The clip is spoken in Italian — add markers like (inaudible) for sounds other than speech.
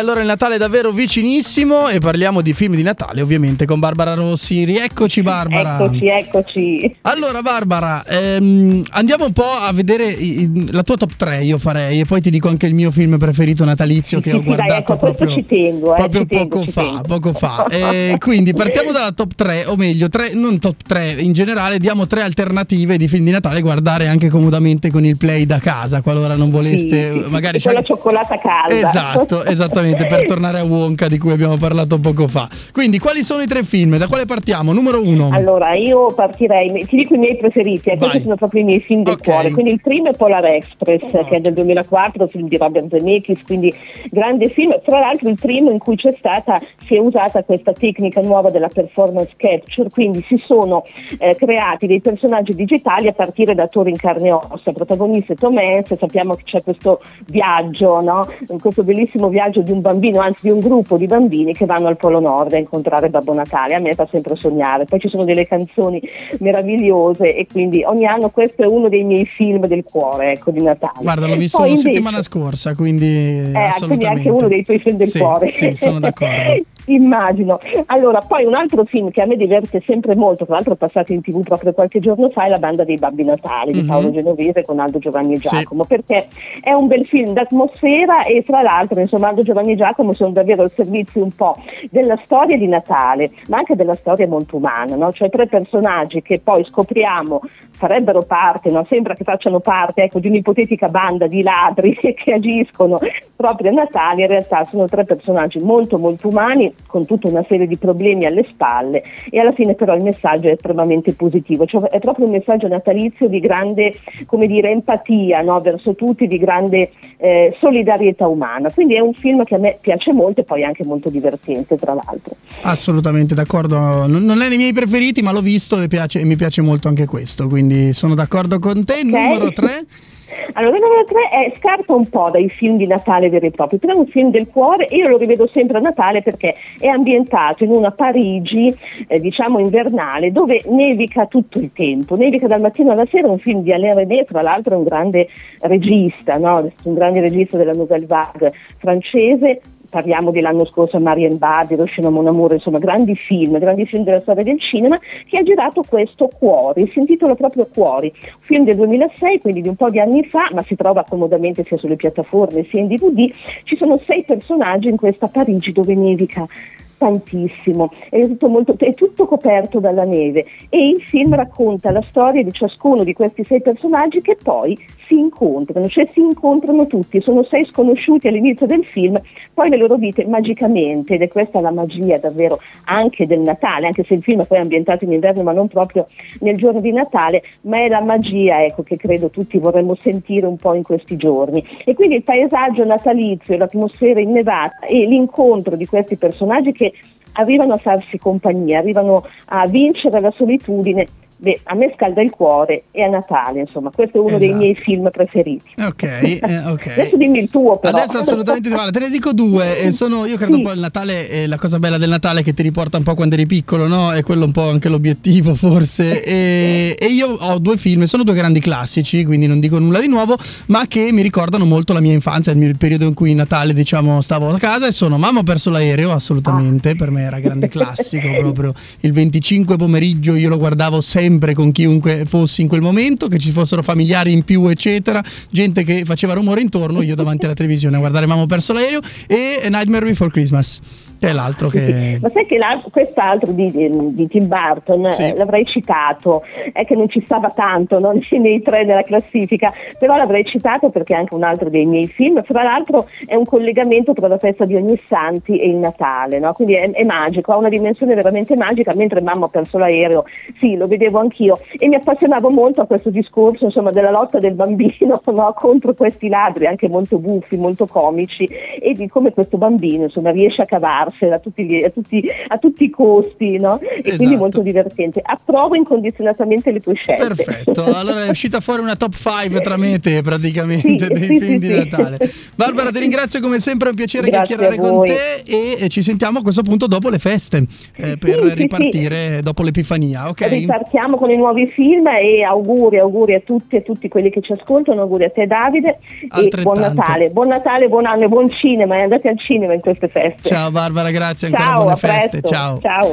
Allora il Natale è davvero vicinissimo e parliamo di film di Natale ovviamente con Barbara Rossi. Rieccoci Barbara. Eccoci, eccoci. Allora Barbara, ehm, andiamo un po' a vedere i- la tua top 3 io farei e poi ti dico anche il mio film preferito natalizio che Sì, ho sì, dai, guardato ecco, questo proprio, ci tengo, eh, proprio ci tengo, poco fa. tengo. Poco fa. (laughs) Eh, quindi partiamo dalla top 3 o meglio, tre- non top 3 in generale, diamo tre alternative di film di Natale guardare anche comodamente con il play da casa qualora non voleste Sì, sì, magari con la cioccolata calda. Esatto, (laughs) esattamente, per tornare a Wonka di cui abbiamo parlato poco fa. Quindi, quali sono i tre film? Da quale partiamo? Numero uno. Allora, io partirei, ti dico i miei preferiti, eh, questi sono proprio i miei film del Ok. cuore. Quindi il primo è Polar Express, che è del 2004, film di Robert Zemeckis, quindi grande film. Tra l'altro il primo in cui c'è stata, si è usata questa tecnica nuova della performance capture, quindi si sono eh, creati dei personaggi digitali a partire da attori in carne e ossa. Protagonista è Tom Hanks, sappiamo che c'è questo viaggio, no? questo bellissimo viaggio di un bambino, anzi di un gruppo di bambini che vanno al Polo Nord a incontrare Babbo Natale. A me fa sempre sognare. Poi ci sono delle canzoni meravigliose e quindi ogni anno questo è uno dei miei film del cuore, ecco, di Natale. Guarda, l'ho visto invece- settimana scorsa, quindi eh, quindi assolutamente. anche uno dei tuoi film del Sì, cuore. Sì, sono d'accordo. (laughs) Immagino. Allora, poi un altro film che a me diverte sempre molto, tra l'altro è passato in tv proprio qualche giorno fa, è La banda dei Babbi Natali di Mhm. Paolo Genovese con Aldo Giovanni e Sì. Giacomo, perché è un bel film d'atmosfera e tra l'altro insomma Aldo Giovanni e Giacomo sono davvero al servizio un po' della storia di Natale, ma anche della storia molto umana, no? cioè tre personaggi che poi scopriamo farebbero parte, no? sembra che facciano parte ecco, di un'ipotetica banda di ladri (laughs) che agiscono proprio a Natale, in realtà sono tre personaggi molto molto umani con tutta una serie di problemi alle spalle e alla fine però il messaggio è estremamente positivo, cioè è proprio un messaggio natalizio di grande come dire, empatia no? verso tutti, di grande eh, solidarietà umana, quindi è un film che a me piace molto e poi anche molto divertente tra l'altro. Assolutamente d'accordo. Non è nei miei preferiti, ma l'ho visto e, piace- e mi piace molto anche questo. Quindi sono d'accordo con te. Numero 3. (laughs) Allora, numero 3 è scarta un po' dai film di Natale veri e propri, però è un film del cuore e io lo rivedo sempre a Natale perché è ambientato in una Parigi, eh, diciamo invernale, dove nevica tutto il tempo, nevica dal mattino alla sera, un film di Alain René, tra l'altro è un grande regista, no? un grande regista della Nouvelle Vague francese, parliamo dell'anno scorso Marianne Bardi, Roshino Mon Amour, insomma grandi film, grandi film della storia del cinema, che ha girato questo Cuori, si intitola proprio Cuori, film del 2006, quindi di un po' di anni fa, ma si trova comodamente sia sulle piattaforme sia in DVD, ci sono sei personaggi in questa Parigi dove nevica tantissimo, è tutto, molto, è tutto coperto dalla neve. E il film racconta la storia di ciascuno di questi sei personaggi che poi si incontrano, cioè si incontrano tutti, sono sei sconosciuti all'inizio del film, poi le loro vite magicamente, ed è questa la magia davvero anche del Natale, anche se il film poi è ambientato in inverno ma non proprio nel giorno di Natale, ma è la magia ecco, che credo tutti vorremmo sentire un po' in questi giorni. E quindi il paesaggio natalizio, l'atmosfera innevata e l'incontro di questi personaggi che arrivano a farsi compagnia, arrivano a vincere la solitudine. Beh, a me scalda il cuore e a Natale, insomma, questo è uno dei Esatto. miei film preferiti. Ok, (laughs) eh, ok. Adesso dimmi il tuo però. Adesso assolutamente guarda, te ne dico due. E sono, io credo Sì. poi il Natale, eh, la cosa bella del Natale è che ti riporta un po' quando eri piccolo, no? È quello un po' anche l'obiettivo, forse. (laughs) E, e io ho due film, sono due grandi classici, quindi non dico nulla di nuovo, ma che mi ricordano molto la mia infanzia, il, mio- il periodo in cui Natale, diciamo, stavo a casa. E sono Mamma ho perso l'aereo, assolutamente. Per me era grande classico (laughs) proprio. Il 25 pomeriggio io lo guardavo sempre con chiunque fossi in quel momento, che ci fossero familiari in più, eccetera, gente che faceva rumore intorno, io davanti alla televisione a guardare Mamma ho perso l'aereo e Nightmare Before Christmas, che è l'altro che... Ma sai che quest'altro di, di- Tim Burton Sì. eh, l'avrei citato, è che non ci stava tanto no? (laughs) nei tre della classifica, però l'avrei citato perché è anche un altro dei miei film, fra l'altro è un collegamento tra la festa di Ognissanti e il Natale, no? quindi è, è magico, ha una dimensione veramente magica, mentre mamma ha perso l'aereo, sì, lo vedevo anch'io e mi appassionavo molto a questo discorso insomma, della lotta del bambino (laughs) no? contro questi ladri, anche molto buffi, molto comici, e di come questo bambino insomma, riesce a cavarsi guardarsela a tutti, a tutti, a tutti i costi, no? E Esatto. quindi molto divertente. Approvo incondizionatamente le tue scelte. Perfetto, allora è (laughs) uscita fuori una top 5 tra me e te praticamente Sì, dei sì, film sì, di. Natale. Barbara, ti ringrazio come sempre, è un piacere Grazie chiacchierare con te e ci sentiamo a questo punto dopo le feste eh, per ripartire dopo l'Epifania, ok? Ripartiamo con i nuovi film e auguri, auguri a tutti e a tutti quelli che ci ascoltano, auguri a te Davide e buon Natale, buon Natale, buon anno e buon cinema e andate al cinema in queste feste. Ciao Barbara, grazie ancora, Ciao, buone a feste. presto. Ciao. Ciao.